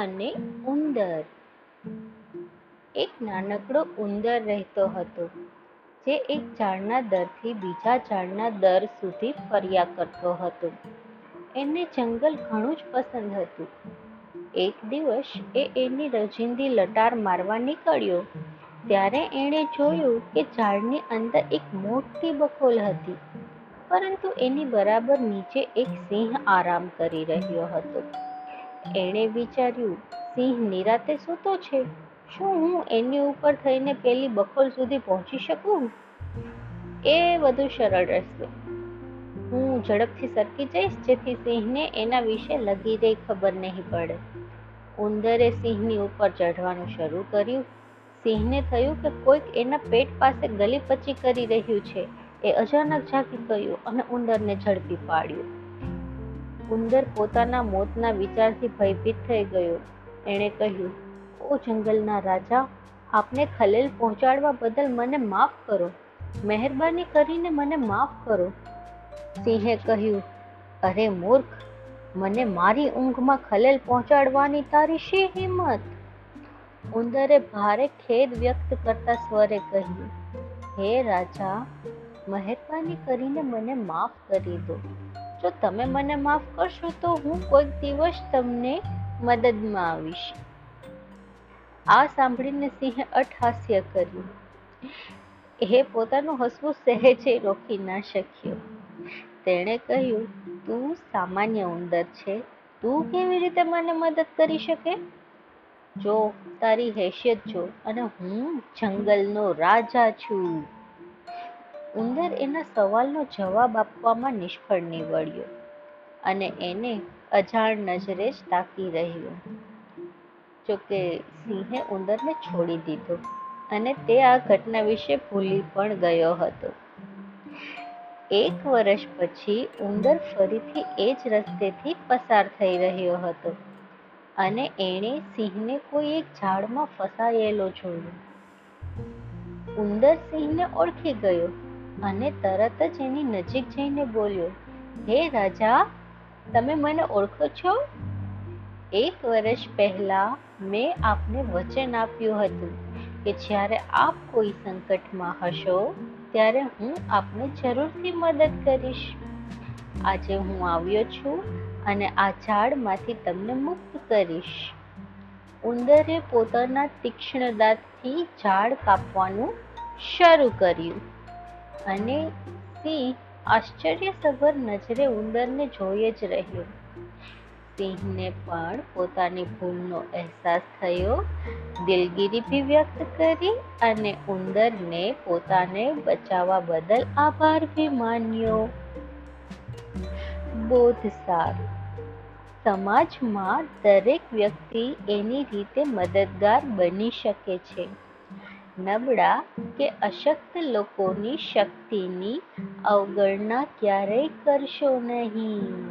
અને ઉંદર. એક નાનકડો ઉંદર રહેતો હતો, જે એક ઝાડના દરથી બીજા ઝાડના દર સુધી ફર્યા કરતો હતો. એને જંગલ ઘણું જ પસંદ હતું. એક દિવસ એ એની રોજિંદી લટાર મારવા નીકળ્યો, ત્યારે એણે જોયું કે ઝાડની અંદર એક મોટી બકોલ હતી, પરંતુ એની બરાબર નીચે એક સિંહ આરામ કરી રહ્યો હતો. એણે વિચાર્યું, સિંહ નિરાતે સૂતો છે. શું હું એની ઉપર થઈને પેલી બકોલ સુધી પહોંચી શકું? એ વધુ સરળ રહેશે. હું ઝડપથી સરકી જઈશ, જેથી સિંહને એના વિશે લગી રહી ખબર નહીં પડે. ઉંદરે સિંહની ઉપર ચઢવાનું શરૂ કર્યું. સિંહને થયું કે કોઈક એના પેટ પાસે ગલી પચી કરી રહ્યું છે. એ અચાનક જાગી ગયું અને ઉંદરને ઝડપી પાડ્યું. ઉંદર પોતાના મોતના વિચારથી ભયભીત થઈ ગયો. એણે કહ્યું, ઓ જંગલના રાજા, આપને ખલેલ પહોંચાડવા બદલ મને માફ કરો. મહેરબાની કરીને મને માફ કરો. સિંહે કહ્યું, અરે મૂર્ખ, મને મારી ઊંઘમાં ખલેલ પહોંચાડવાની તારી શી હિંમત? ઉંદરે ભારે ખેદ વ્યક્ત કરતા સ્વરે કહ્યું, હે રાજા, મહેરબાની કરીને મને માફ કરી દો. જો તમે મને માફ કરશો તો હું કોઈક દિવસ તમને મદદમાં આવીશ. આ સાંભળીને સિંહે અટહાસ્ય કર્યું. એ પોતાનું હસવું સહેજે રોકી ના શક્યો. તેણે કહ્યું, તું સામાન્ય ઉંદર છે. તું કેવી રીતે મને મદદ કરી શકે? જો, તારી હેસિયત જો અને હું જંગલનો રાજા છું. ઉંદર એના સવાલનો જવાબ આપવામાં નિષ્ફળ નીવડ્યો અને એને અજાણ નજરે જ તાકી રહ્યો. જોકે સિંહે ઉંદરને છોડી દીધો અને તે આ ઘટના વિશે ભૂલી પણ ગયો હતો. એક વર્ષ પછી ઉંદર ફરીથી એ જ રસ્તેથી પસાર થઈ રહ્યો હતો અને એણે સિંહને કોઈ એક ઝાડમાં ફસાયેલો જોયો. ઉંદર સિંહને ઓળખી ગયો અને તરત જ એની નજીક જઈને બોલ્યો, હે રાજા, તમે મને ઓળખો છો? એક વર્ષ પહેલા મેં આપને વચન આપ્યું હતું કે જ્યારે આપ કોઈ સંકટમાં હશો, ત્યારે હું આપને જરૂરથી મદદ કરીશ. આજે હું આવ્યો છું અને આ ઝાડમાંથી તમને મુક્ત કરીશ. ઉંદરે પોતાના તીક્ષ્ણ દાંતથી ઝાડ કાપવાનું શરૂ કર્યું. અને સિંહ આશ્ચર્યસભર નજરે ઉંદરને જોઈ જ રહ્યો. સિંહને પણ પોતાની ભૂલનો અહેસાસ થયો. દિલગીરી બી વ્યક્ત કરી અને ઉંદરને પોતાને બચાવવા બદલ આભાર ભી માન્યો. બોધ સારું. સમાજમાં દરેક વ્યક્તિ એની રીતે મદદગાર બની શકે છે. નબળા કે અશક્ત લોકોની શક્તિની અવગણના ક્યારેય કરશો નહીં.